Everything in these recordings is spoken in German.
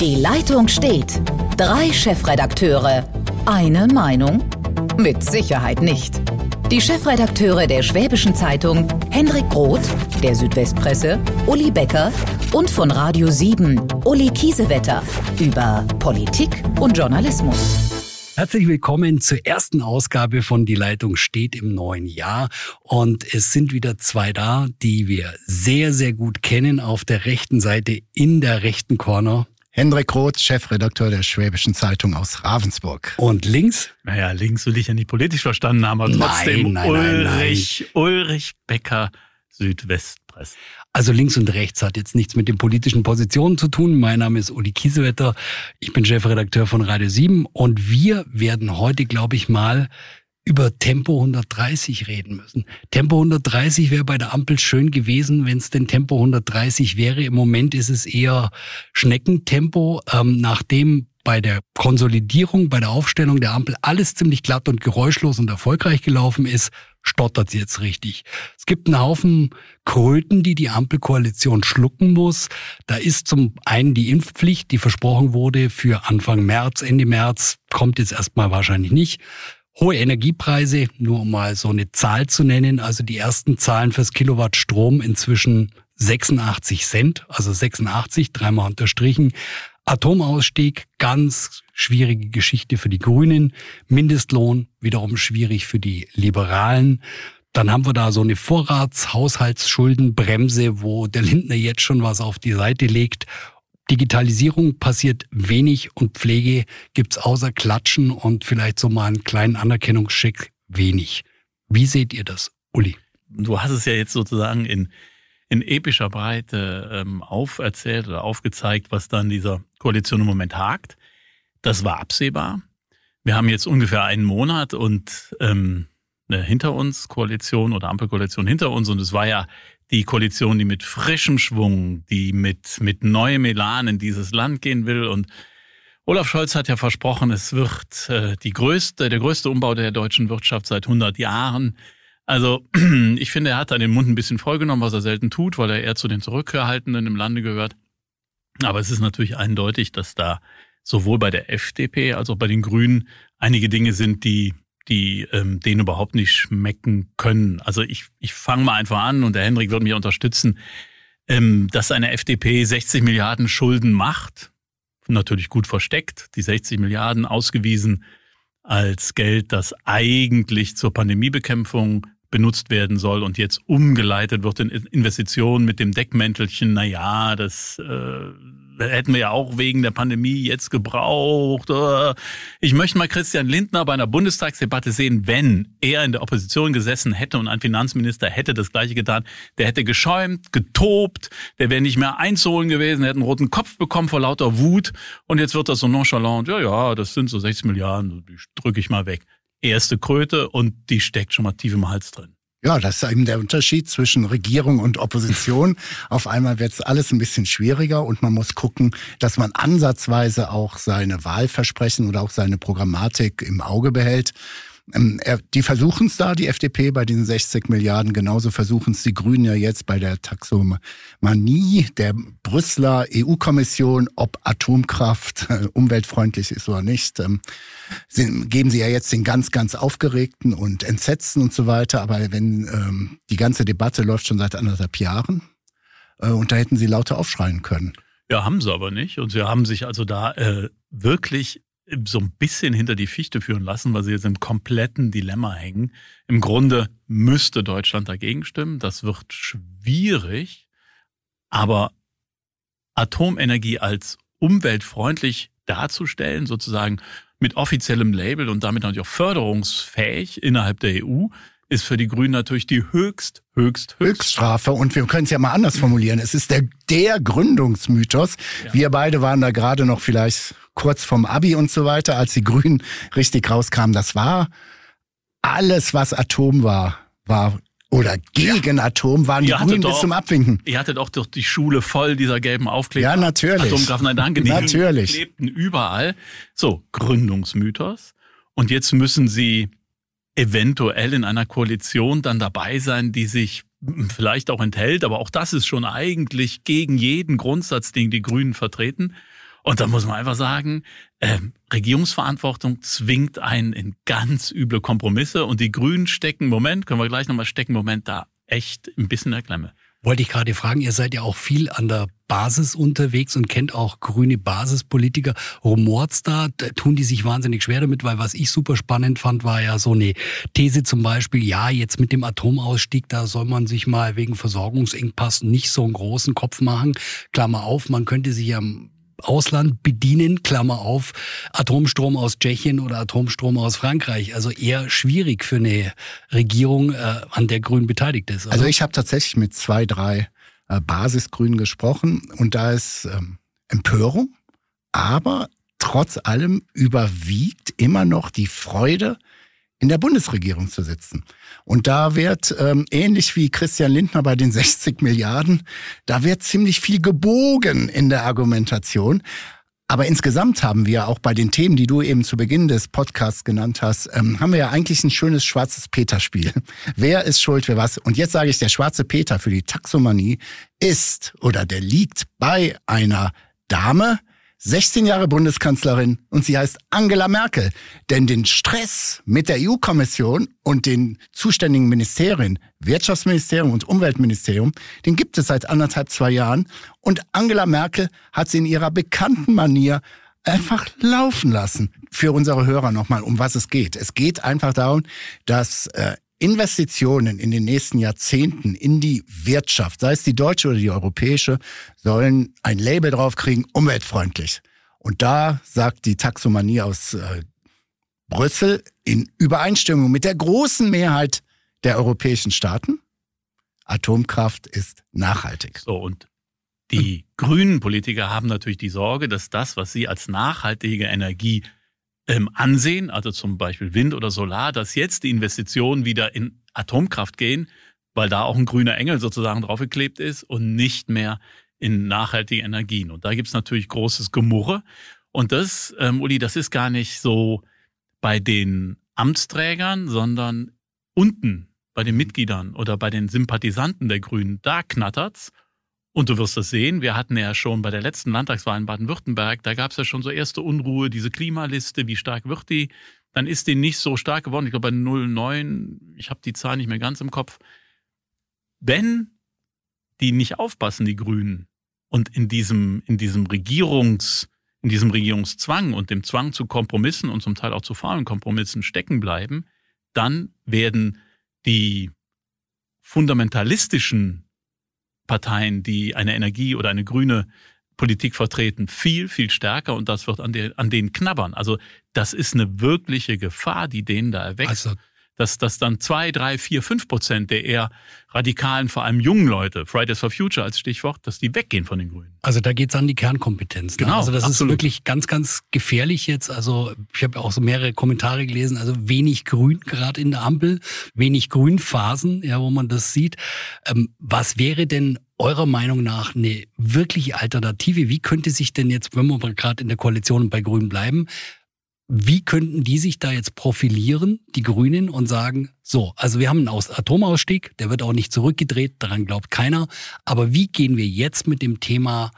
Die Leitung steht. Drei Chefredakteure. Eine Meinung? Mit Sicherheit nicht. Die Chefredakteure der Schwäbischen Zeitung, Henrik Roth, der Südwestpresse, Uli Becker und von Radio 7, Uli Kiesewetter, über Politik und Journalismus. Herzlich willkommen zur ersten Ausgabe von Die Leitung steht im neuen Jahr. Und es sind wieder zwei da, die wir sehr, sehr gut kennen. Auf der rechten Seite in der rechten Corner Hendrik Roth, Chefredakteur der Schwäbischen Zeitung aus Ravensburg. Und links? Naja, links will ich ja nicht politisch verstanden haben, aber trotzdem nein, nein, Ulrich, nein, Ulrich Becker, Südwestpresse. Also links und rechts hat jetzt nichts mit den politischen Positionen zu tun. Mein Name ist Uli Kiesewetter. Ich bin Chefredakteur von Radio 7 und wir werden heute, glaube ich, mal über Tempo 130 reden müssen. Tempo 130 wäre bei der Ampel schön gewesen, wenn es denn Tempo 130 wäre. Im Moment ist es eher Schneckentempo, ähm, nachdem bei der Konsolidierung, bei der Aufstellung der Ampel alles ziemlich glatt und geräuschlos und erfolgreich gelaufen ist, stottert sie jetzt richtig. Es gibt einen Haufen Kröten, die die Ampelkoalition schlucken muss. Da ist zum einen die Impfpflicht, die versprochen wurde für Anfang März, Ende März, kommt jetzt erstmal wahrscheinlich nicht. Hohe Energiepreise, nur um mal so eine Zahl zu nennen. Also die ersten Zahlen fürs Kilowatt Strom inzwischen 86 Cent, also 86, dreimal unterstrichen. Atomausstieg, ganz schwierige Geschichte für die Grünen. Mindestlohn, wiederum schwierig für die Liberalen. Dann haben wir da so eine Vorratshaushaltsschuldenbremse, wo der Lindner jetzt schon was auf die Seite legt Digitalisierung passiert wenig und Pflege gibt's außer Klatschen und vielleicht so mal einen kleinen Anerkennungsschick wenig. Wie seht ihr das, Uli? Du hast es ja jetzt sozusagen in, in epischer Breite ähm, auferzählt oder aufgezeigt, was dann dieser Koalition im Moment hakt. Das war absehbar. Wir haben jetzt ungefähr einen Monat und ähm, eine hinter uns Koalition oder Ampelkoalition hinter uns und es war ja die Koalition, die mit frischem Schwung, die mit, mit neuem Elan in dieses Land gehen will. Und Olaf Scholz hat ja versprochen, es wird äh, die größte, der größte Umbau der deutschen Wirtschaft seit 100 Jahren. Also ich finde, er hat da den Mund ein bisschen vollgenommen, was er selten tut, weil er eher zu den Zurückgehaltenen im Lande gehört. Aber es ist natürlich eindeutig, dass da sowohl bei der FDP als auch bei den Grünen einige Dinge sind, die die ähm, denen überhaupt nicht schmecken können. Also ich, ich fange mal einfach an und der Hendrik wird mich unterstützen, ähm, dass eine FDP 60 Milliarden Schulden macht, natürlich gut versteckt, die 60 Milliarden ausgewiesen als Geld, das eigentlich zur Pandemiebekämpfung benutzt werden soll und jetzt umgeleitet wird in Investitionen mit dem Deckmäntelchen, na ja, das äh, hätten wir ja auch wegen der Pandemie jetzt gebraucht. Ich möchte mal Christian Lindner bei einer Bundestagsdebatte sehen, wenn er in der Opposition gesessen hätte und ein Finanzminister hätte das Gleiche getan. Der hätte geschäumt, getobt, der wäre nicht mehr einzuholen gewesen, der hätte einen roten Kopf bekommen vor lauter Wut. Und jetzt wird das so nonchalant, ja, ja, das sind so 60 Milliarden, die drücke ich mal weg. Erste Kröte und die steckt schon mal tief im Hals drin. Ja, das ist eben der Unterschied zwischen Regierung und Opposition. Auf einmal wird es alles ein bisschen schwieriger und man muss gucken, dass man ansatzweise auch seine Wahlversprechen oder auch seine Programmatik im Auge behält. Ähm, die versuchen es da, die FDP bei diesen 60 Milliarden. Genauso versuchen es die Grünen ja jetzt bei der Taxomanie der Brüsseler EU-Kommission, ob Atomkraft äh, umweltfreundlich ist oder nicht. Ähm, geben sie ja jetzt den ganz, ganz aufgeregten und entsetzten und so weiter. Aber wenn ähm, die ganze Debatte läuft schon seit anderthalb Jahren äh, und da hätten sie lauter aufschreien können. Ja, haben sie aber nicht. Und sie haben sich also da äh, wirklich so ein bisschen hinter die Fichte führen lassen, weil sie jetzt im kompletten Dilemma hängen. Im Grunde müsste Deutschland dagegen stimmen. Das wird schwierig. Aber Atomenergie als umweltfreundlich darzustellen, sozusagen mit offiziellem Label und damit natürlich auch förderungsfähig innerhalb der EU, ist für die Grünen natürlich die höchst, höchst, höchst Höchststrafe. Und wir können es ja mal anders formulieren. Es ist der, der Gründungsmythos. Ja. Wir beide waren da gerade noch vielleicht kurz vom Abi und so weiter, als die Grünen richtig rauskamen. Das war alles, was Atom war, war oder gegen ja. Atom waren die Grünen bis zum Abwinken. Ihr hattet auch doch die Schule voll dieser gelben Aufkleber. Ja, natürlich. Atomkraft, nein, danke. Die natürlich. klebten überall. So, Gründungsmythos. Und jetzt müssen sie eventuell in einer Koalition dann dabei sein, die sich vielleicht auch enthält, aber auch das ist schon eigentlich gegen jeden Grundsatz, den die Grünen vertreten. Und da muss man einfach sagen, äh, Regierungsverantwortung zwingt einen in ganz üble Kompromisse und die Grünen stecken, Moment, können wir gleich nochmal stecken, Moment, da echt ein bisschen in der Klemme. Wollte ich gerade fragen, ihr seid ja auch viel an der Basis unterwegs und kennt auch grüne Basispolitiker. Rumort's da? Tun die sich wahnsinnig schwer damit? Weil was ich super spannend fand, war ja so eine These zum Beispiel, ja, jetzt mit dem Atomausstieg, da soll man sich mal wegen Versorgungsengpass nicht so einen großen Kopf machen. Klammer auf, man könnte sich ja Ausland bedienen, Klammer auf, Atomstrom aus Tschechien oder Atomstrom aus Frankreich. Also eher schwierig für eine Regierung, äh, an der Grün beteiligt ist. Oder? Also ich habe tatsächlich mit zwei, drei äh, Basisgrünen gesprochen und da ist ähm, Empörung, aber trotz allem überwiegt immer noch die Freude, in der Bundesregierung zu sitzen. Und da wird, ähm, ähnlich wie Christian Lindner bei den 60 Milliarden, da wird ziemlich viel gebogen in der Argumentation. Aber insgesamt haben wir auch bei den Themen, die du eben zu Beginn des Podcasts genannt hast, ähm, haben wir ja eigentlich ein schönes schwarzes Peter-Spiel. Wer ist schuld, wer was? Und jetzt sage ich, der schwarze Peter für die Taxomanie ist oder der liegt bei einer Dame, 16 Jahre Bundeskanzlerin und sie heißt Angela Merkel. Denn den Stress mit der EU-Kommission und den zuständigen Ministerien, Wirtschaftsministerium und Umweltministerium, den gibt es seit anderthalb, zwei Jahren. Und Angela Merkel hat sie in ihrer bekannten Manier einfach laufen lassen. Für unsere Hörer nochmal, um was es geht. Es geht einfach darum, dass äh, Investitionen in den nächsten Jahrzehnten in die Wirtschaft, sei es die deutsche oder die europäische, sollen ein Label draufkriegen, umweltfreundlich. Und da sagt die Taxomanie aus äh, Brüssel in Übereinstimmung mit der großen Mehrheit der europäischen Staaten, Atomkraft ist nachhaltig. So, und die grünen Politiker haben natürlich die Sorge, dass das, was sie als nachhaltige Energie ähm, ansehen, also zum Beispiel Wind oder Solar, dass jetzt die Investitionen wieder in Atomkraft gehen, weil da auch ein grüner Engel sozusagen draufgeklebt ist und nicht mehr in nachhaltige Energien. Und da gibt's natürlich großes Gemurre. Und das, ähm, Uli, das ist gar nicht so bei den Amtsträgern, sondern unten bei den Mitgliedern oder bei den Sympathisanten der Grünen, da knattert's. Und du wirst das sehen, wir hatten ja schon bei der letzten Landtagswahl in Baden-Württemberg, da gab es ja schon so erste Unruhe, diese Klimaliste, wie stark wird die? Dann ist die nicht so stark geworden, ich glaube bei 0,9, ich habe die Zahl nicht mehr ganz im Kopf. Wenn die nicht aufpassen, die Grünen, und in diesem, in diesem Regierungs, in diesem Regierungszwang und dem Zwang zu Kompromissen und zum Teil auch zu faulen Kompromissen stecken bleiben, dann werden die fundamentalistischen Parteien, die eine Energie oder eine grüne Politik vertreten, viel, viel stärker und das wird an, der, an denen knabbern. Also das ist eine wirkliche Gefahr, die denen da erwächst. Also dass, dass dann zwei, drei, vier, fünf Prozent der eher radikalen, vor allem jungen Leute, Fridays for Future als Stichwort, dass die weggehen von den Grünen. Also da geht's an die Kernkompetenz. Ne? Genau. Also das absolut. ist wirklich ganz, ganz gefährlich jetzt. Also ich habe auch so mehrere Kommentare gelesen. Also wenig Grün gerade in der Ampel, wenig Grünphasen, ja, wo man das sieht. Ähm, was wäre denn eurer Meinung nach eine wirkliche Alternative? Wie könnte sich denn jetzt, wenn wir gerade in der Koalition bei Grünen bleiben, wie könnten die sich da jetzt profilieren, die Grünen, und sagen, so, also wir haben einen Atomausstieg, der wird auch nicht zurückgedreht, daran glaubt keiner. Aber wie gehen wir jetzt mit dem Thema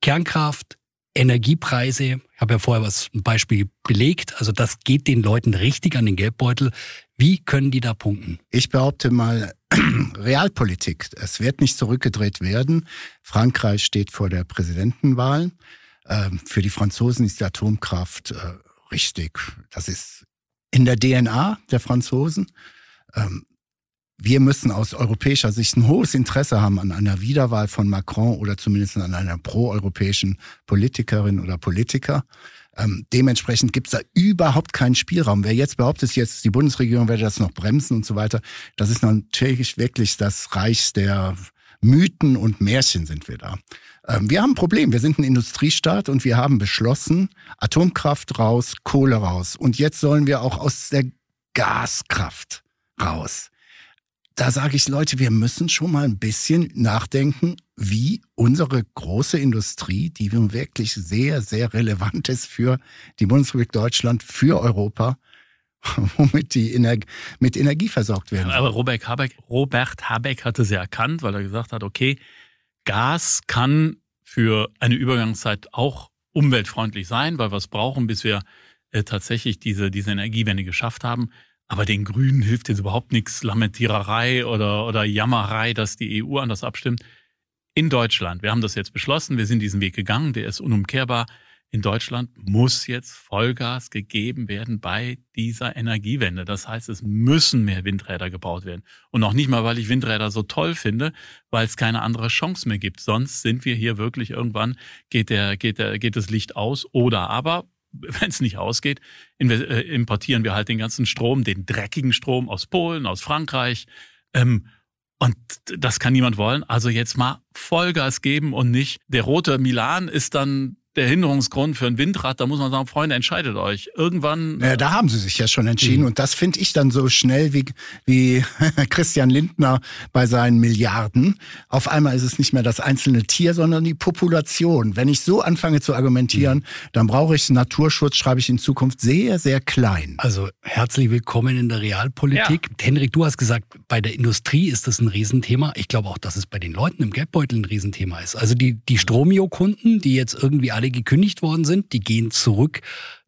Kernkraft, Energiepreise, ich habe ja vorher was ein Beispiel belegt, also das geht den Leuten richtig an den Geldbeutel. Wie können die da punkten? Ich behaupte mal, Realpolitik. Es wird nicht zurückgedreht werden. Frankreich steht vor der Präsidentenwahl. Ähm, für die Franzosen ist die Atomkraft äh, richtig. Das ist in der DNA der Franzosen. Ähm, wir müssen aus europäischer Sicht ein hohes Interesse haben an einer Wiederwahl von Macron oder zumindest an einer proeuropäischen Politikerin oder Politiker. Ähm, dementsprechend gibt es da überhaupt keinen Spielraum. Wer jetzt behauptet, jetzt die Bundesregierung werde das noch bremsen und so weiter, das ist natürlich wirklich das Reich der Mythen und Märchen sind wir da. Ähm, wir haben ein Problem. Wir sind ein Industriestaat und wir haben beschlossen, Atomkraft raus, Kohle raus. Und jetzt sollen wir auch aus der Gaskraft raus. Da sage ich, Leute, wir müssen schon mal ein bisschen nachdenken, wie unsere große Industrie, die wirklich sehr, sehr relevant ist für die Bundesrepublik Deutschland, für Europa, womit die Ener mit Energie versorgt werden. Aber Robert Habeck, Robert Habeck hatte sie erkannt, weil er gesagt hat, okay, Gas kann für eine Übergangszeit auch umweltfreundlich sein, weil wir es brauchen, bis wir äh, tatsächlich diese, diese Energiewende geschafft haben. Aber den Grünen hilft jetzt überhaupt nichts, Lamentiererei oder, oder Jammerei, dass die EU anders abstimmt. In Deutschland, wir haben das jetzt beschlossen, wir sind diesen Weg gegangen, der ist unumkehrbar in Deutschland muss jetzt Vollgas gegeben werden bei dieser Energiewende. Das heißt, es müssen mehr Windräder gebaut werden. Und auch nicht mal, weil ich Windräder so toll finde, weil es keine andere Chance mehr gibt. Sonst sind wir hier wirklich irgendwann, geht, der, geht, der, geht das Licht aus oder aber, wenn es nicht ausgeht, äh, importieren wir halt den ganzen Strom, den dreckigen Strom aus Polen, aus Frankreich. Ähm, und das kann niemand wollen. Also jetzt mal Vollgas geben und nicht, der rote Milan ist dann der Hinderungsgrund für ein Windrad, da muss man sagen, Freunde, entscheidet euch. Irgendwann. Naja, da haben sie sich ja schon entschieden. Mhm. Und das finde ich dann so schnell wie, wie Christian Lindner bei seinen Milliarden. Auf einmal ist es nicht mehr das einzelne Tier, sondern die Population. Wenn ich so anfange zu argumentieren, mhm. dann brauche ich Naturschutz, schreibe ich in Zukunft sehr, sehr klein. Also herzlich willkommen in der Realpolitik. Ja. Henrik, du hast gesagt, bei der Industrie ist das ein Riesenthema. Ich glaube auch, dass es bei den Leuten im Geldbeutel ein Riesenthema ist. Also die, die Stromio-Kunden, die jetzt irgendwie alle gekündigt worden sind, die gehen zurück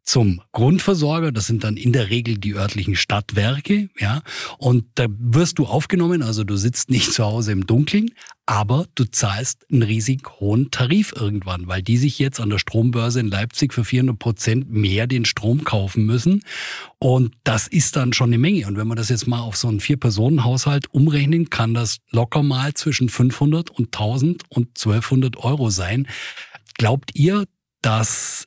zum Grundversorger. Das sind dann in der Regel die örtlichen Stadtwerke, ja. Und da wirst du aufgenommen, also du sitzt nicht zu Hause im Dunkeln, aber du zahlst einen riesig hohen Tarif irgendwann, weil die sich jetzt an der Strombörse in Leipzig für 400 Prozent mehr den Strom kaufen müssen. Und das ist dann schon eine Menge. Und wenn man das jetzt mal auf so einen Vier-Personen-Haushalt umrechnen, kann das locker mal zwischen 500 und 1000 und 1200 Euro sein. Glaubt ihr, dass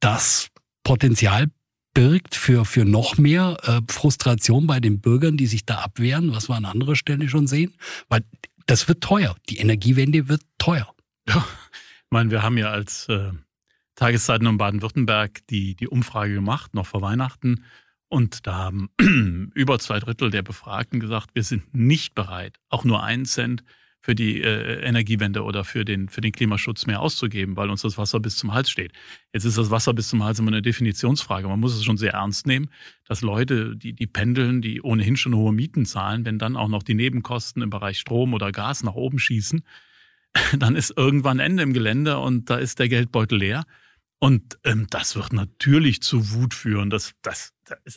das Potenzial birgt für, für noch mehr äh, Frustration bei den Bürgern, die sich da abwehren, was wir an anderer Stelle schon sehen? Weil das wird teuer. Die Energiewende wird teuer. Ja, ich meine, wir haben ja als äh, Tageszeiten in Baden-Württemberg die, die Umfrage gemacht, noch vor Weihnachten. Und da haben über zwei Drittel der Befragten gesagt, wir sind nicht bereit, auch nur einen Cent für die äh, Energiewende oder für den, für den Klimaschutz mehr auszugeben, weil uns das Wasser bis zum Hals steht. Jetzt ist das Wasser bis zum Hals immer eine Definitionsfrage. Man muss es schon sehr ernst nehmen, dass Leute, die, die pendeln, die ohnehin schon hohe Mieten zahlen, wenn dann auch noch die Nebenkosten im Bereich Strom oder Gas nach oben schießen, dann ist irgendwann Ende im Gelände und da ist der Geldbeutel leer. Und ähm, das wird natürlich zu Wut führen. Das, das,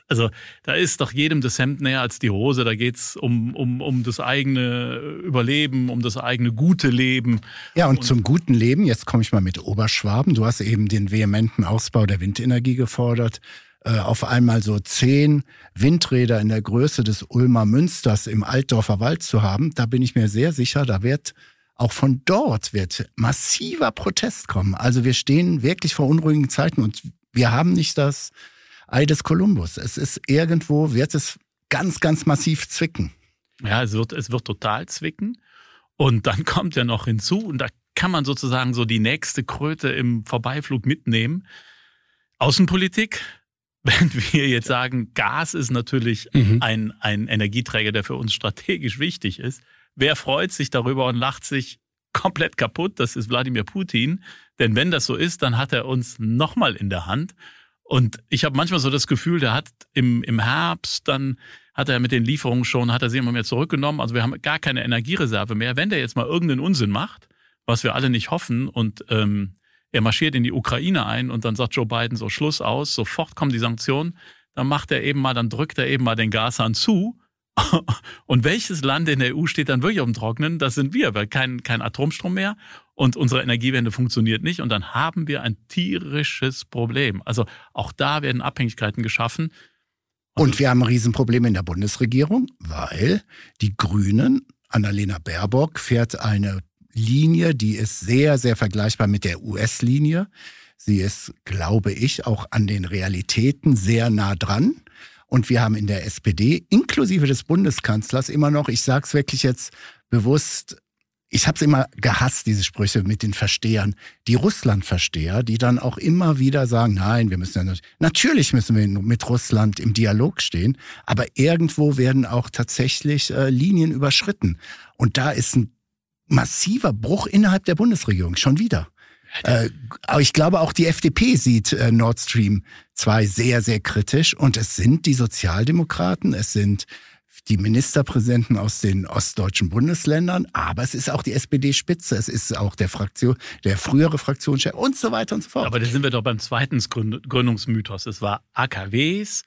also da ist doch jedem das Hemd näher als die Hose. Da geht's um, um, um das eigene Überleben, um das eigene gute Leben. Ja, und, und zum guten Leben, jetzt komme ich mal mit Oberschwaben. Du hast eben den vehementen Ausbau der Windenergie gefordert. Äh, auf einmal so zehn Windräder in der Größe des Ulmer Münsters im Altdorfer Wald zu haben, da bin ich mir sehr sicher, da wird auch von dort wird massiver Protest kommen. Also wir stehen wirklich vor unruhigen Zeiten und wir haben nicht das Ei des Kolumbus. Es ist irgendwo, wird es ganz, ganz massiv zwicken. Ja, es wird, es wird total zwicken. Und dann kommt ja noch hinzu, und da kann man sozusagen so die nächste Kröte im Vorbeiflug mitnehmen. Außenpolitik. Wenn wir jetzt sagen, Gas ist natürlich mhm. ein, ein Energieträger, der für uns strategisch wichtig ist, Wer freut sich darüber und lacht sich komplett kaputt? Das ist Wladimir Putin. Denn wenn das so ist, dann hat er uns nochmal in der Hand. Und ich habe manchmal so das Gefühl, der hat im, im Herbst, dann hat er mit den Lieferungen schon, hat er sie immer mehr zurückgenommen. Also wir haben gar keine Energiereserve mehr. Wenn der jetzt mal irgendeinen Unsinn macht, was wir alle nicht hoffen, und ähm, er marschiert in die Ukraine ein und dann sagt Joe Biden so Schluss aus, sofort kommen die Sanktionen, dann macht er eben mal, dann drückt er eben mal den Gashahn zu Und welches Land in der EU steht dann wirklich auf dem Trocknen? Das sind wir, weil kein, kein Atomstrom mehr und unsere Energiewende funktioniert nicht. Und dann haben wir ein tierisches Problem. Also auch da werden Abhängigkeiten geschaffen. Und, und wir haben ein Riesenproblem in der Bundesregierung, weil die Grünen, Annalena Baerbock, fährt eine Linie, die ist sehr, sehr vergleichbar mit der US-Linie. Sie ist, glaube ich, auch an den Realitäten sehr nah dran. Und wir haben in der SPD, inklusive des Bundeskanzlers, immer noch, ich sage es wirklich jetzt bewusst, ich habe es immer gehasst, diese Sprüche mit den Verstehern, die Russland-Versteher, die dann auch immer wieder sagen, nein, wir müssen ja nicht, natürlich müssen wir mit Russland im Dialog stehen, aber irgendwo werden auch tatsächlich äh, Linien überschritten. Und da ist ein massiver Bruch innerhalb der Bundesregierung, schon wieder. Äh, aber ich glaube, auch die FDP sieht äh, Nord Stream 2 sehr, sehr kritisch. Und es sind die Sozialdemokraten, es sind die Ministerpräsidenten aus den ostdeutschen Bundesländern, aber es ist auch die SPD-Spitze, es ist auch der Fraktion, der frühere Fraktionschef und so weiter und so fort. Aber da sind wir doch beim zweiten Gründungsmythos. Es war AKWs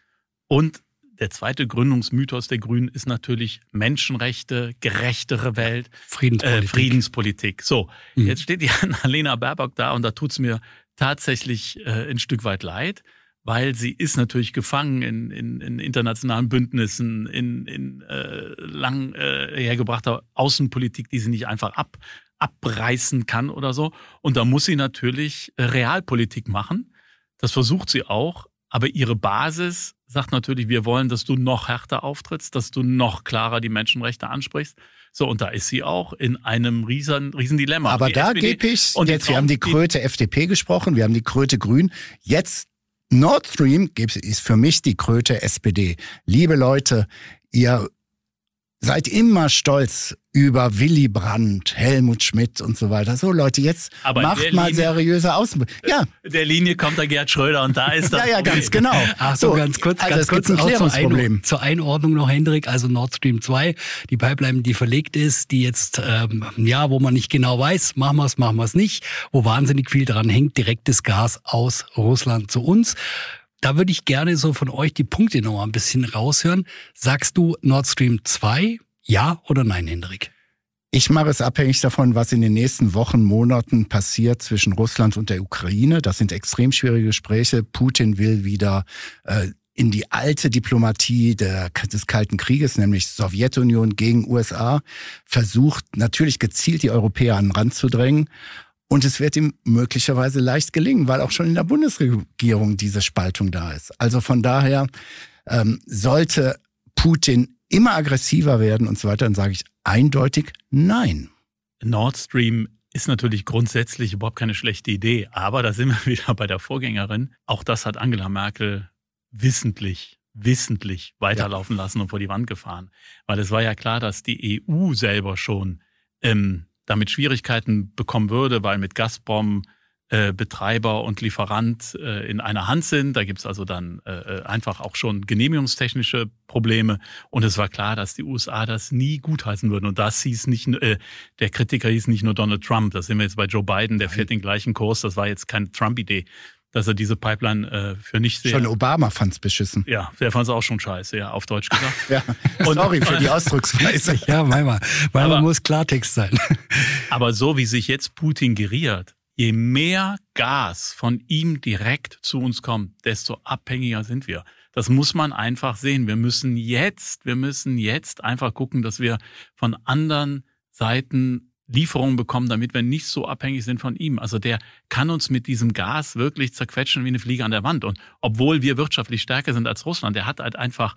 und der zweite Gründungsmythos der Grünen ist natürlich Menschenrechte, gerechtere Welt, Friedenspolitik. Äh, Friedenspolitik. So, mhm. jetzt steht die Annalena Baerbock da und da tut's mir tatsächlich äh, ein Stück weit leid, weil sie ist natürlich gefangen in, in, in internationalen Bündnissen, in, in äh, lang äh, hergebrachter Außenpolitik, die sie nicht einfach ab, abreißen kann oder so. Und da muss sie natürlich äh, Realpolitik machen. Das versucht sie auch, aber ihre Basis sagt natürlich, wir wollen, dass du noch härter auftrittst, dass du noch klarer die Menschenrechte ansprichst. So, und da ist sie auch in einem riesen, riesen Dilemma. Aber da gebe ich, und jetzt, wir haben die Kröte FDP gesprochen, wir haben die Kröte Grün. Jetzt Nord Stream ist für mich die Kröte SPD. Liebe Leute, ihr seid immer stolz über Willy Brandt, Helmut Schmidt und so weiter. So Leute, jetzt Aber macht mal Linie, seriöse Außenpolitik. Ja. Der Linie kommt der Gerd Schröder und da ist das. ja, ja, ganz genau. Ach so, so ganz kurz, also ganz kurz ein Klärungsproblem. Zur, Einordnung noch, Hendrik, also Nord Stream 2, die Pipeline, die verlegt ist, die jetzt, ähm, ja, wo man nicht genau weiß, machen wir es, machen wir es nicht, wo wahnsinnig viel dran hängt, direktes Gas aus Russland zu uns. Da würde ich gerne so von euch die Punkte noch mal ein bisschen raushören. Sagst du Nord Stream 2 ja oder nein, Hendrik? Ich mache es abhängig davon, was in den nächsten Wochen, Monaten passiert zwischen Russland und der Ukraine. Das sind extrem schwierige Gespräche. Putin will wieder äh, in die alte Diplomatie der, des Kalten Krieges, nämlich Sowjetunion gegen USA, versucht natürlich gezielt die Europäer an den Rand zu drängen. Und es wird ihm möglicherweise leicht gelingen, weil auch schon in der Bundesregierung diese Spaltung da ist. Also von daher ähm, sollte Putin immer aggressiver werden und so weiter, dann sage ich eindeutig nein. Nord Stream ist natürlich grundsätzlich überhaupt keine schlechte Idee, aber da sind wir wieder bei der Vorgängerin. Auch das hat Angela Merkel wissentlich, wissentlich weiterlaufen ja. lassen und vor die Wand gefahren. Weil es war ja klar, dass die EU selber schon ähm, damit Schwierigkeiten bekommen würde, weil mit Gazprom äh, Betreiber und Lieferant äh, in einer Hand sind. Da gibt's also dann äh, äh, einfach auch schon genehmigungstechnische Probleme. Und es war klar, dass die USA das nie gutheißen würden. Und das hieß nicht, äh, der Kritiker hieß nicht nur Donald Trump. Da sind wir jetzt bei Joe Biden, der fährt den gleichen Kurs. Das war jetzt keine Trump-Idee dass er diese Pipeline äh, für nicht sehr. Schon Obama fand's beschissen. Ja, der fand's auch schon scheiße, ja, auf Deutsch gesagt. ja, und, sorry für die Ausdrucksweise. ja, manchmal, weil aber, muss Klartext sein. aber so wie sich jetzt Putin geriert, je mehr Gas von ihm direkt zu uns kommt, desto abhängiger sind wir. Das muss man einfach sehen. Wir müssen jetzt, wir müssen jetzt einfach gucken, dass wir von anderen Seiten Lieferungen bekommen, damit wir nicht so abhängig sind von ihm. Also der kann uns mit diesem Gas wirklich zerquetschen wie eine Fliege an der Wand. Und obwohl wir wirtschaftlich stärker sind als Russland, der hat halt einfach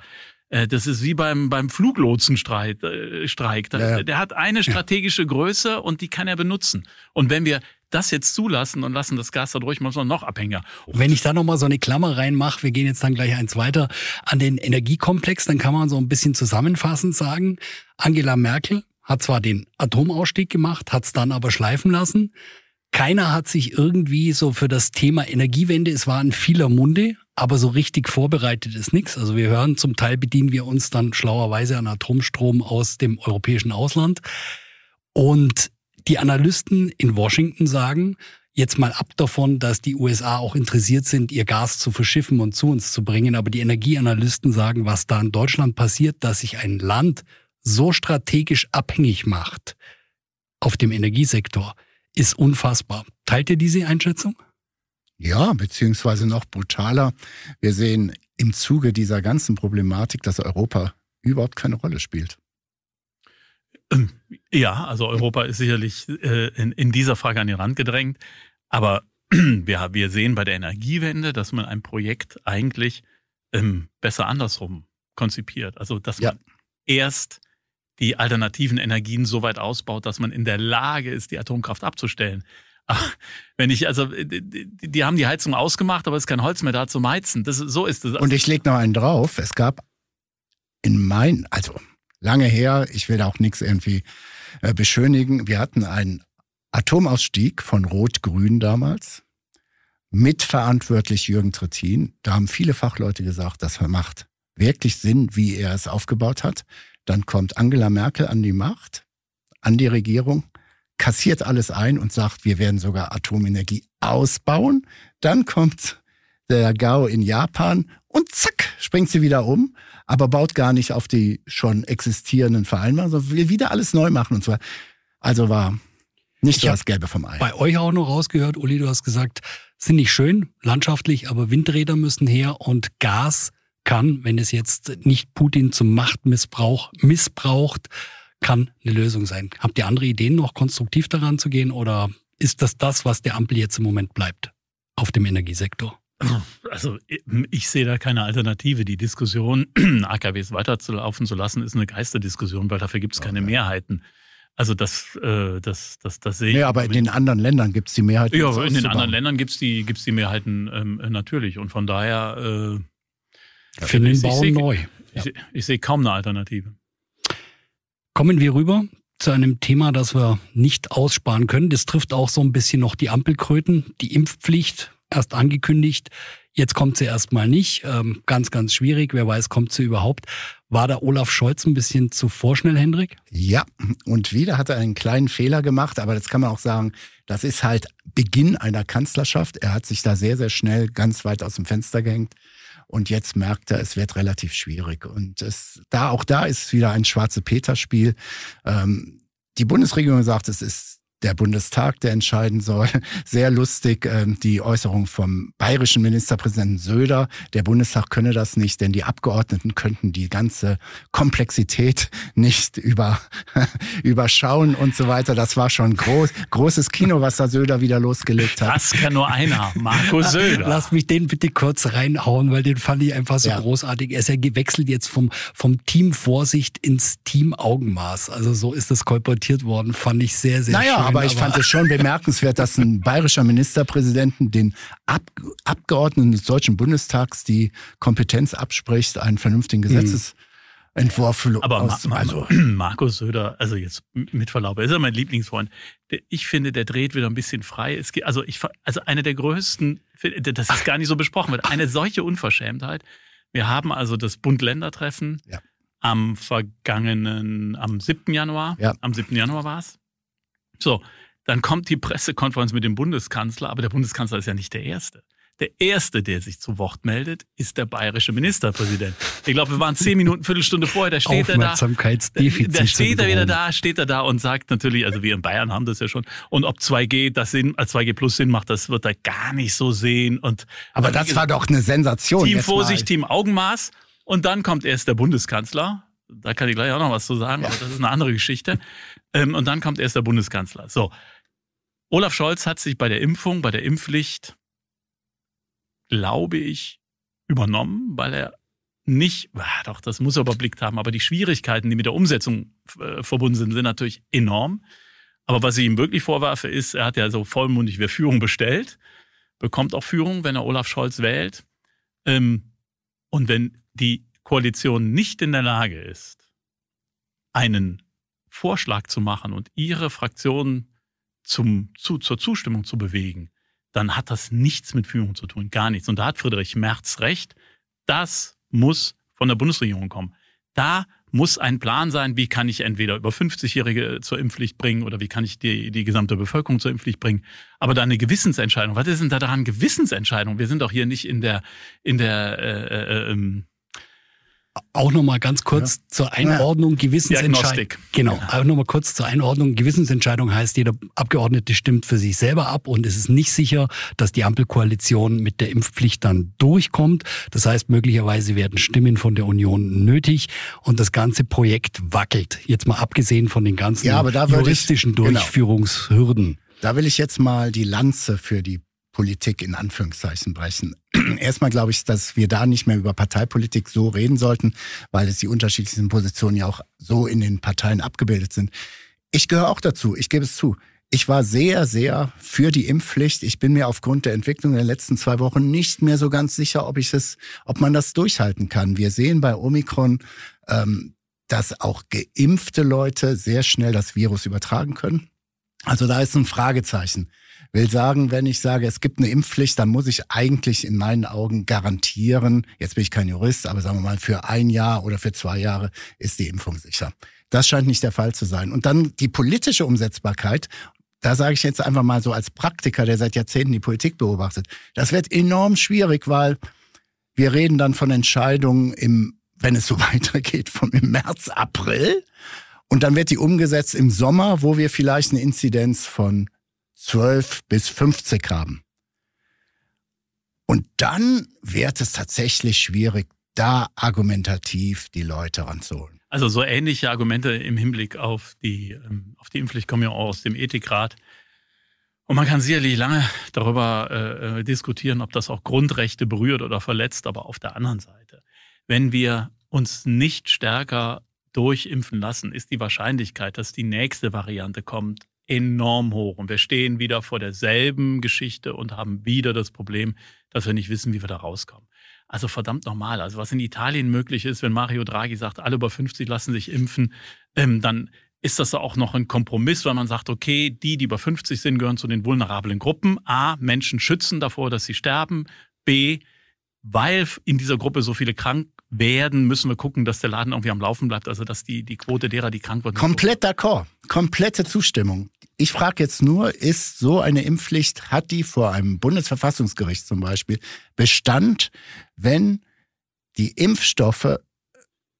äh, das ist wie beim, beim Fluglotsenstreik. Äh, Streik. Ja, ja. Der hat eine strategische Größe und die kann er benutzen. Und wenn wir das jetzt zulassen und lassen das Gas dadurch muss man noch abhängiger. Wenn ich da nochmal so eine Klammer reinmache, wir gehen jetzt dann gleich eins weiter an den Energiekomplex, dann kann man so ein bisschen zusammenfassend sagen, Angela Merkel hat zwar den Atomausstieg gemacht, hat es dann aber schleifen lassen. Keiner hat sich irgendwie so für das Thema Energiewende, es war in vieler Munde, aber so richtig vorbereitet ist nichts. Also wir hören, zum Teil bedienen wir uns dann schlauerweise an Atomstrom aus dem europäischen Ausland. Und die Analysten in Washington sagen, jetzt mal ab davon, dass die USA auch interessiert sind, ihr Gas zu verschiffen und zu uns zu bringen. Aber die Energieanalysten sagen, was da in Deutschland passiert, dass sich ein Land so strategisch abhängig macht auf dem Energiesektor, ist unfassbar. Teilt ihr diese Einschätzung? Ja, beziehungsweise noch brutaler. Wir sehen im Zuge dieser ganzen Problematik, dass Europa überhaupt keine Rolle spielt. Ja, also Europa ist sicherlich äh, in, in dieser Frage an den Rand gedrängt. Aber wir, wir sehen bei der Energiewende, dass man ein Projekt eigentlich ähm, besser andersrum konzipiert. Also dass man erst die alternativen Energien so weit ausbaut, dass man in der Lage ist, die Atomkraft abzustellen. Wenn ich, also, die, die, haben die Heizung ausgemacht, aber es ist kein Holz mehr da zum Heizen. Das, so ist es. Und ich lege noch einen drauf. Es gab in mein, also lange her, ich will auch nichts irgendwie äh, beschönigen. Wir hatten einen Atomausstieg von Rot-Grün damals. Mitverantwortlich Jürgen Trittin. Da haben viele Fachleute gesagt, das macht wirklich Sinn, wie er es aufgebaut hat. Dann kommt Angela Merkel an die Macht, an die Regierung, kassiert alles ein und sagt, wir werden sogar Atomenergie ausbauen. Dann kommt der GAO in Japan und zack, springt sie wieder um, aber baut gar nicht auf die schon existierenden Vereinbarungen, sondern will wieder alles neu machen und zwar. Also war nicht so das Gelbe vom Ei. Bei euch auch noch rausgehört, Uli, du hast gesagt, sind nicht schön, landschaftlich, aber Windräder müssen her und Gas kann, wenn es jetzt nicht Putin zum Machtmissbrauch missbraucht, kann eine Lösung sein. Habt ihr andere Ideen noch, konstruktiv daran zu gehen oder ist das das, was der Ampel jetzt im Moment bleibt auf dem Energiesektor? Also ich sehe da keine Alternative. Die Diskussion, AKWs weiterzulaufen zu lassen, ist eine Geisterdiskussion, weil dafür gibt es keine Mehrheiten. Also das, äh, das, das, das sehe ich. Ja, aber in den anderen Ländern gibt es die Mehrheit. ja, in den anderen Ländern gibt es die, gibt's die Mehrheiten ähm, natürlich. Und von daher, äh, Für den ich Bau sehe- neu. ich, seh- ich sehe kaum eine Alternative. Kommen wir rüber zu einem Thema, das wir nicht aussparen können. Das trifft auch so ein bisschen noch die Ampelkröten. Die Impfpflicht, erst angekündigt, jetzt kommt sie erstmal nicht. Ähm, ganz, ganz schwierig. Wer weiß, kommt sie überhaupt. War da Olaf Scholz ein bisschen zu vorschnell, Hendrik? Ja, und wieder hat er einen kleinen Fehler gemacht, aber das kann man auch sagen, das ist halt Beginn einer Kanzlerschaft. Er hat sich da sehr, sehr schnell ganz weit aus dem Fenster gehängt. Und jetzt merkt er, es wird relativ schwierig. Und es, da, auch da ist wieder ein schwarze Peter-Spiel. Ähm, die Bundesregierung sagt, es ist der Bundestag, der entscheiden soll. Sehr lustig ähm, die Äußerung vom bayerischen Ministerpräsidenten Söder. Der Bundestag könne das nicht, denn die Abgeordneten könnten die ganze Komplexität nicht über, überschauen und so weiter. Das war schon groß, großes Kino, was da Söder wieder losgelegt hat. Das kann nur einer, Markus Söder. Lass mich den bitte kurz reinhauen, weil den fand ich einfach so Ja. großartig. Er ist ja gewechselt jetzt vom, vom Team Vorsicht ins Team Augenmaß. Also so ist das kolportiert worden. Fand ich sehr, sehr Naja, schön. Aber ich fand es schon bemerkenswert, dass ein bayerischer Ministerpräsidenten den Ab Abgeordneten des Deutschen Bundestags die Kompetenz abspricht, einen vernünftigen Gesetzesentwurf Aber Ma aus, Ma also, Markus Söder, also jetzt mit Verlaub, er ist ja mein Lieblingsfreund. Ich finde, der dreht wieder ein bisschen frei. Es geht, also ich, also eine der größten, das ist gar nicht so besprochen wird, eine solche Unverschämtheit. Wir haben also das Bund-Länder-Treffen Ja. am vergangenen, am 7. Januar. Ja. Am 7. Januar war es. So, dann kommt die Pressekonferenz mit dem Bundeskanzler, aber der Bundeskanzler ist ja nicht der Erste. Der Erste, der sich zu Wort meldet, ist der bayerische Ministerpräsident. Ich glaube, wir waren zehn Minuten, Viertelstunde vorher, da steht er da. Aufmerksamkeitsdefizit. Da steht er wieder da, steht er da und sagt natürlich, also wir in Bayern haben das ja schon. Und ob 2G das Sinn, äh, 2G plus Sinn macht, das wird er gar nicht so sehen. Und aber das war doch eine Sensation. Team. Vorsicht, Team Augenmaß. Und dann kommt erst der Bundeskanzler. Da kann ich gleich auch noch was zu sagen, aber das ist eine andere Geschichte. Ähm, und dann kommt erst der Bundeskanzler. So. Olaf Scholz hat sich bei der Impfung, bei der Impfpflicht, glaube ich, übernommen, weil er nicht, ah, doch, das muss er überblickt haben, aber die Schwierigkeiten, die mit der Umsetzung äh, verbunden sind, sind natürlich enorm. Aber was ich ihm wirklich vorwerfe, ist, er hat ja so vollmundig wer Führung bestellt, bekommt auch Führung, wenn er Olaf Scholz wählt. Ähm, und wenn die Koalition nicht in der Lage ist, einen Vorschlag zu machen und ihre Fraktion zum, zu, zur Zustimmung zu bewegen, dann hat das nichts mit Führung zu tun, gar nichts. Und da hat Friedrich Merz recht, das muss von der Bundesregierung kommen. Da muss ein Plan sein, wie kann ich entweder über 50-Jährige zur Impfpflicht bringen oder wie kann ich die, die gesamte Bevölkerung zur Impfpflicht bringen. Aber da eine Gewissensentscheidung. Was ist denn da daran Gewissensentscheidung? Wir sind doch hier nicht in der, in der, äh, äh, ähm, Auch nochmal ganz kurz zur Einordnung Gewissensentscheidung. Genau, auch nochmal kurz zur Einordnung. Gewissensentscheidung heißt, jeder Abgeordnete stimmt für sich selber ab und es ist nicht sicher, dass die Ampelkoalition mit der Impfpflicht dann durchkommt. Das heißt, möglicherweise werden Stimmen von der Union nötig und das ganze Projekt wackelt. Jetzt mal abgesehen von den ganzen Ja, würde ich- juristischen genau. Durchführungshürden. Da will ich jetzt mal die Lanze für die Politik in Anführungszeichen brechen. Erstmal glaube ich, dass wir da nicht mehr über Parteipolitik so reden sollten, weil es die unterschiedlichsten Positionen ja auch so in den Parteien abgebildet sind. Ich gehöre auch dazu, ich gebe es zu. Ich war sehr, sehr für die Impfpflicht. Ich bin mir aufgrund der Entwicklung der letzten zwei Wochen nicht mehr so ganz sicher, ob ich es, ob man das durchhalten kann. Wir sehen bei Omikron, ähm, dass auch geimpfte Leute sehr schnell das Virus übertragen können. Also da ist ein Fragezeichen. Will sagen, wenn ich sage, es gibt eine Impfpflicht, dann muss ich eigentlich in meinen Augen garantieren, jetzt bin ich kein Jurist, aber sagen wir mal, für ein Jahr oder für zwei Jahre ist die Impfung sicher. Das scheint nicht der Fall zu sein. Und dann die politische Umsetzbarkeit. Da sage ich jetzt einfach mal so als Praktiker, der seit Jahrzehnten die Politik beobachtet. Das wird enorm schwierig, weil wir reden dann von Entscheidungen im, wenn es so weitergeht, von im März, April. Und dann wird die umgesetzt im Sommer, wo wir vielleicht eine Inzidenz von 12 bis 50 haben. Und dann wird es tatsächlich schwierig, da argumentativ die Leute ranzuholen. Also so ähnliche Argumente im Hinblick auf die, ähm, auf die Impfpflicht kommen ja auch aus dem Ethikrat. Und man kann sicherlich lange darüber äh, äh, diskutieren, ob das auch Grundrechte berührt oder verletzt. Aber auf der anderen Seite, wenn wir uns nicht stärker durchimpfen lassen, ist die Wahrscheinlichkeit, dass die nächste Variante kommt, enorm hoch. Und wir stehen wieder vor derselben Geschichte und haben wieder das Problem, dass wir nicht wissen, wie wir da rauskommen. Also verdammt normal. Also was in Italien möglich ist, wenn Mario Draghi sagt, alle über 50 lassen sich impfen, ähm, dann ist das auch noch ein Kompromiss, weil man sagt, okay, die, die über 50 sind, gehören zu den vulnerablen Gruppen. A, Menschen schützen davor, dass sie sterben. B, weil in dieser Gruppe so viele krank werden, müssen wir gucken, dass der Laden irgendwie am Laufen bleibt, also dass die, die Quote derer, die krank werden. Komplett d'accord. Komplette Zustimmung. Ich frage jetzt nur, ist so eine Impfpflicht, hat die vor einem Bundesverfassungsgericht zum Beispiel Bestand, wenn die Impfstoffe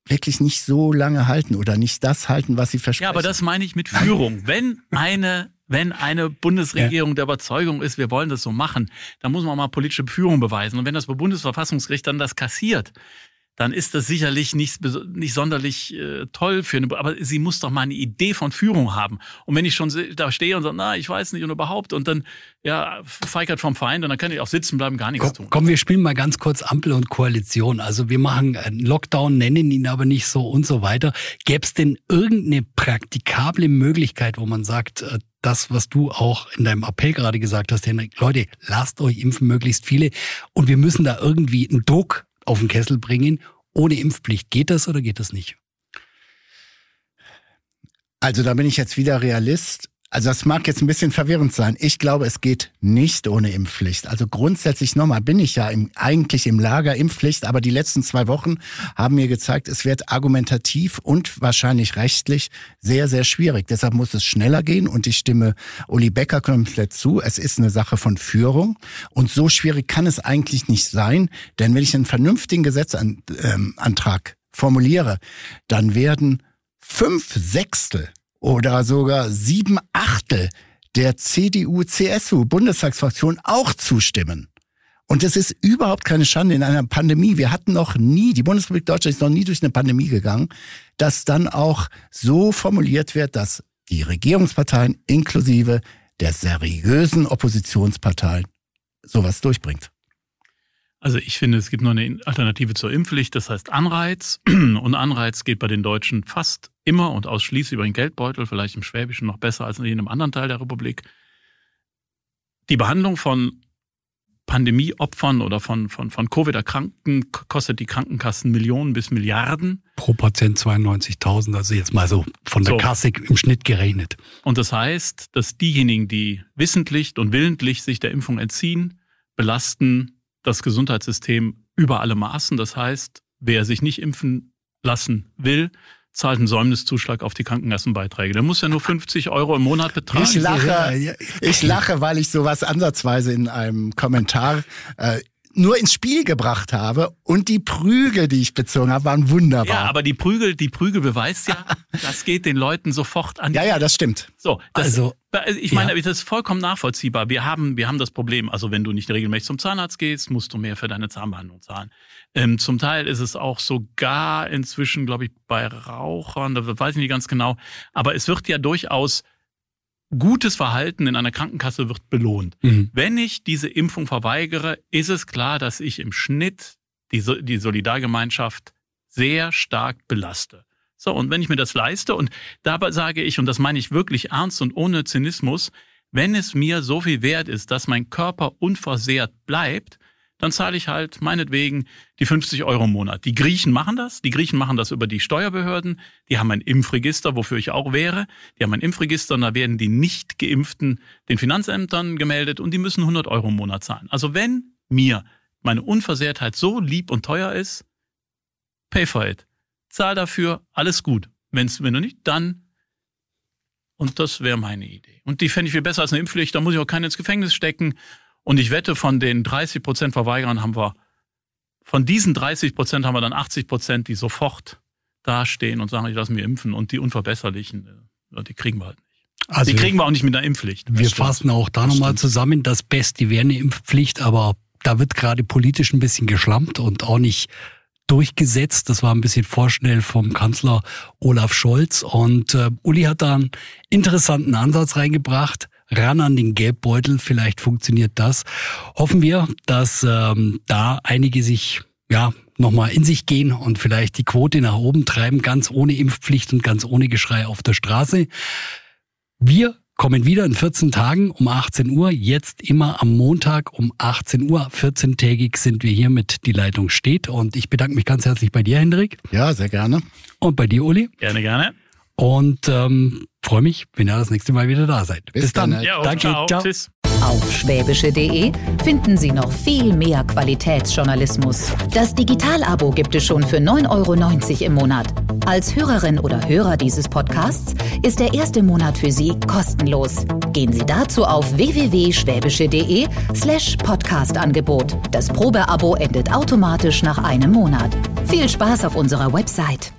wirklich nicht so lange halten oder nicht das halten, was sie versprechen. Ja, aber das meine ich mit Führung. Wenn eine wenn eine Bundesregierung ja. der Überzeugung ist, wir wollen das so machen, dann muss man mal politische Führung beweisen. Und wenn das Bundesverfassungsgericht dann das kassiert, dann ist das sicherlich nicht, nicht sonderlich äh, toll für eine, aber sie muss doch mal eine Idee von Führung haben. Und wenn ich schon da stehe und sage, na, ich weiß nicht und überhaupt und dann, ja, feigert vom Feind und dann kann ich auch sitzen bleiben, gar nichts komm, tun. Komm, wir spielen mal ganz kurz Ampel und Koalition. Also wir machen einen Lockdown, nennen ihn aber nicht so und so weiter. Gäbe es denn irgendeine praktikable Möglichkeit, wo man sagt, äh, das, was du auch in deinem Appell gerade gesagt hast, Henrik, Leute, lasst euch impfen, möglichst viele. Und wir müssen da irgendwie einen Druck auf den Kessel bringen. Ohne Impfpflicht geht das oder geht das nicht? Also da bin ich jetzt wieder Realist. Also das mag jetzt ein bisschen verwirrend sein. Ich glaube, es geht nicht ohne Impfpflicht. Also grundsätzlich nochmal bin ich ja im, eigentlich im Lager Impfpflicht, aber die letzten zwei Wochen haben mir gezeigt, es wird argumentativ und wahrscheinlich rechtlich sehr, sehr schwierig. Deshalb muss es schneller gehen und ich stimme Uli Becker komplett zu. Es ist eine Sache von Führung und so schwierig kann es eigentlich nicht sein, denn wenn ich einen vernünftigen Gesetzantrag formuliere, dann werden fünf Sechstel oder sogar sieben Achtel der CDU-CSU-Bundestagsfraktion auch zustimmen. Und es ist überhaupt keine Schande in einer Pandemie. Wir hatten noch nie, die Bundesrepublik Deutschland ist noch nie durch eine Pandemie gegangen, dass dann auch so formuliert wird, dass die Regierungsparteien inklusive der seriösen Oppositionsparteien sowas durchbringt. Also ich finde, es gibt noch eine Alternative zur Impfpflicht, das heißt Anreiz. Und Anreiz geht bei den Deutschen fast immer und ausschließlich über den Geldbeutel, vielleicht im Schwäbischen noch besser als in jedem anderen Teil der Republik. Die Behandlung von Pandemieopfern oder von, von, von Covid-Erkrankten kostet die Krankenkassen Millionen bis Milliarden. Pro Patient 92.000, also jetzt mal so von der so. Kasse im Schnitt gerechnet. Und das heißt, dass diejenigen, die wissentlich und willentlich sich der Impfung entziehen, belasten das Gesundheitssystem über alle Maßen. Das heißt, wer sich nicht impfen lassen will, zahlt einen Säumniszuschlag auf die Krankenkassenbeiträge. Der muss ja nur 50 Euro im Monat betragen. Ich lache, ich lache, weil ich sowas ansatzweise in einem Kommentar äh, nur ins Spiel gebracht habe und die Prügel, die ich bezogen habe, waren wunderbar. Ja, aber die Prügel, die Prügel beweist ja, das geht den Leuten sofort an. Ja, ja, das stimmt. So, das, also ich meine, ja. das ist vollkommen nachvollziehbar. Wir haben, wir haben das Problem. Also wenn du nicht regelmäßig zum Zahnarzt gehst, musst du mehr für deine Zahnbehandlung zahlen. Ähm, zum Teil ist es auch sogar inzwischen, glaube ich, bei Rauchern, da weiß ich nicht ganz genau. Aber es wird ja durchaus gutes Verhalten in einer Krankenkasse wird belohnt. Mhm. Wenn ich diese Impfung verweigere, ist es klar, dass ich im Schnitt die, die Solidargemeinschaft sehr stark belaste. So, und wenn ich mir das leiste, und dabei sage ich, und das meine ich wirklich ernst und ohne Zynismus, wenn es mir so viel wert ist, dass mein Körper unversehrt bleibt, dann zahle ich halt meinetwegen die 50 Euro im Monat. Die Griechen machen das. Die Griechen machen das über die Steuerbehörden. Die haben ein Impfregister, wofür ich auch wäre. Die haben ein Impfregister und da werden die nicht geimpften den Finanzämtern gemeldet und die müssen 100 Euro im Monat zahlen. Also wenn mir meine Unversehrtheit so lieb und teuer ist, pay for it. Zahl dafür, alles gut. Wenn's, wenn du nicht, dann. Und das wäre meine Idee. Und die fände ich viel besser als eine Impfpflicht. Da muss ich auch keinen ins Gefängnis stecken. Und ich wette, von den 30 Prozent Verweigerern haben wir, von diesen 30 Prozent haben wir dann 80 Prozent, die sofort dastehen und sagen, ich lasse mir impfen. Und die Unverbesserlichen, äh, die kriegen wir halt nicht. Also die kriegen wir auch nicht mit einer Impfpflicht. Wir fassen auch da nochmal zusammen. Das Beste wäre eine Impfpflicht, aber da wird gerade politisch ein bisschen geschlampt und auch nicht durchgesetzt. Das war ein bisschen vorschnell vom Kanzler Olaf Scholz. Und äh, Uli hat da einen interessanten Ansatz reingebracht. Ran an den Gelbbeutel, vielleicht funktioniert das. Hoffen wir, dass ähm, da einige sich ja nochmal in sich gehen und vielleicht die Quote nach oben treiben, ganz ohne Impfpflicht und ganz ohne Geschrei auf der Straße. Wir kommen wieder in 14 Tagen um 18 Uhr. Jetzt immer am Montag um 18 Uhr. 14-tägig sind wir hier mit Die Leitung steht. Und ich bedanke mich ganz herzlich bei dir, Hendrik. Ja, sehr gerne. Und bei dir, Uli. Gerne, gerne. Und ähm, freue mich, wenn ihr das nächste Mal wieder da seid. Bis, Bis dann. dann. Ja, Danke. Ciao. ciao. Tschüss. Auf schwäbische.de finden Sie noch viel mehr Qualitätsjournalismus. Das Digital-Abo gibt es schon für 9,90 Euro im Monat. Als Hörerin oder Hörer dieses Podcasts ist der erste Monat für Sie kostenlos. Gehen Sie dazu auf www.schwäbische.de slash Podcast-Angebot. Das Probeabo endet automatisch nach einem Monat. Viel Spaß auf unserer Website.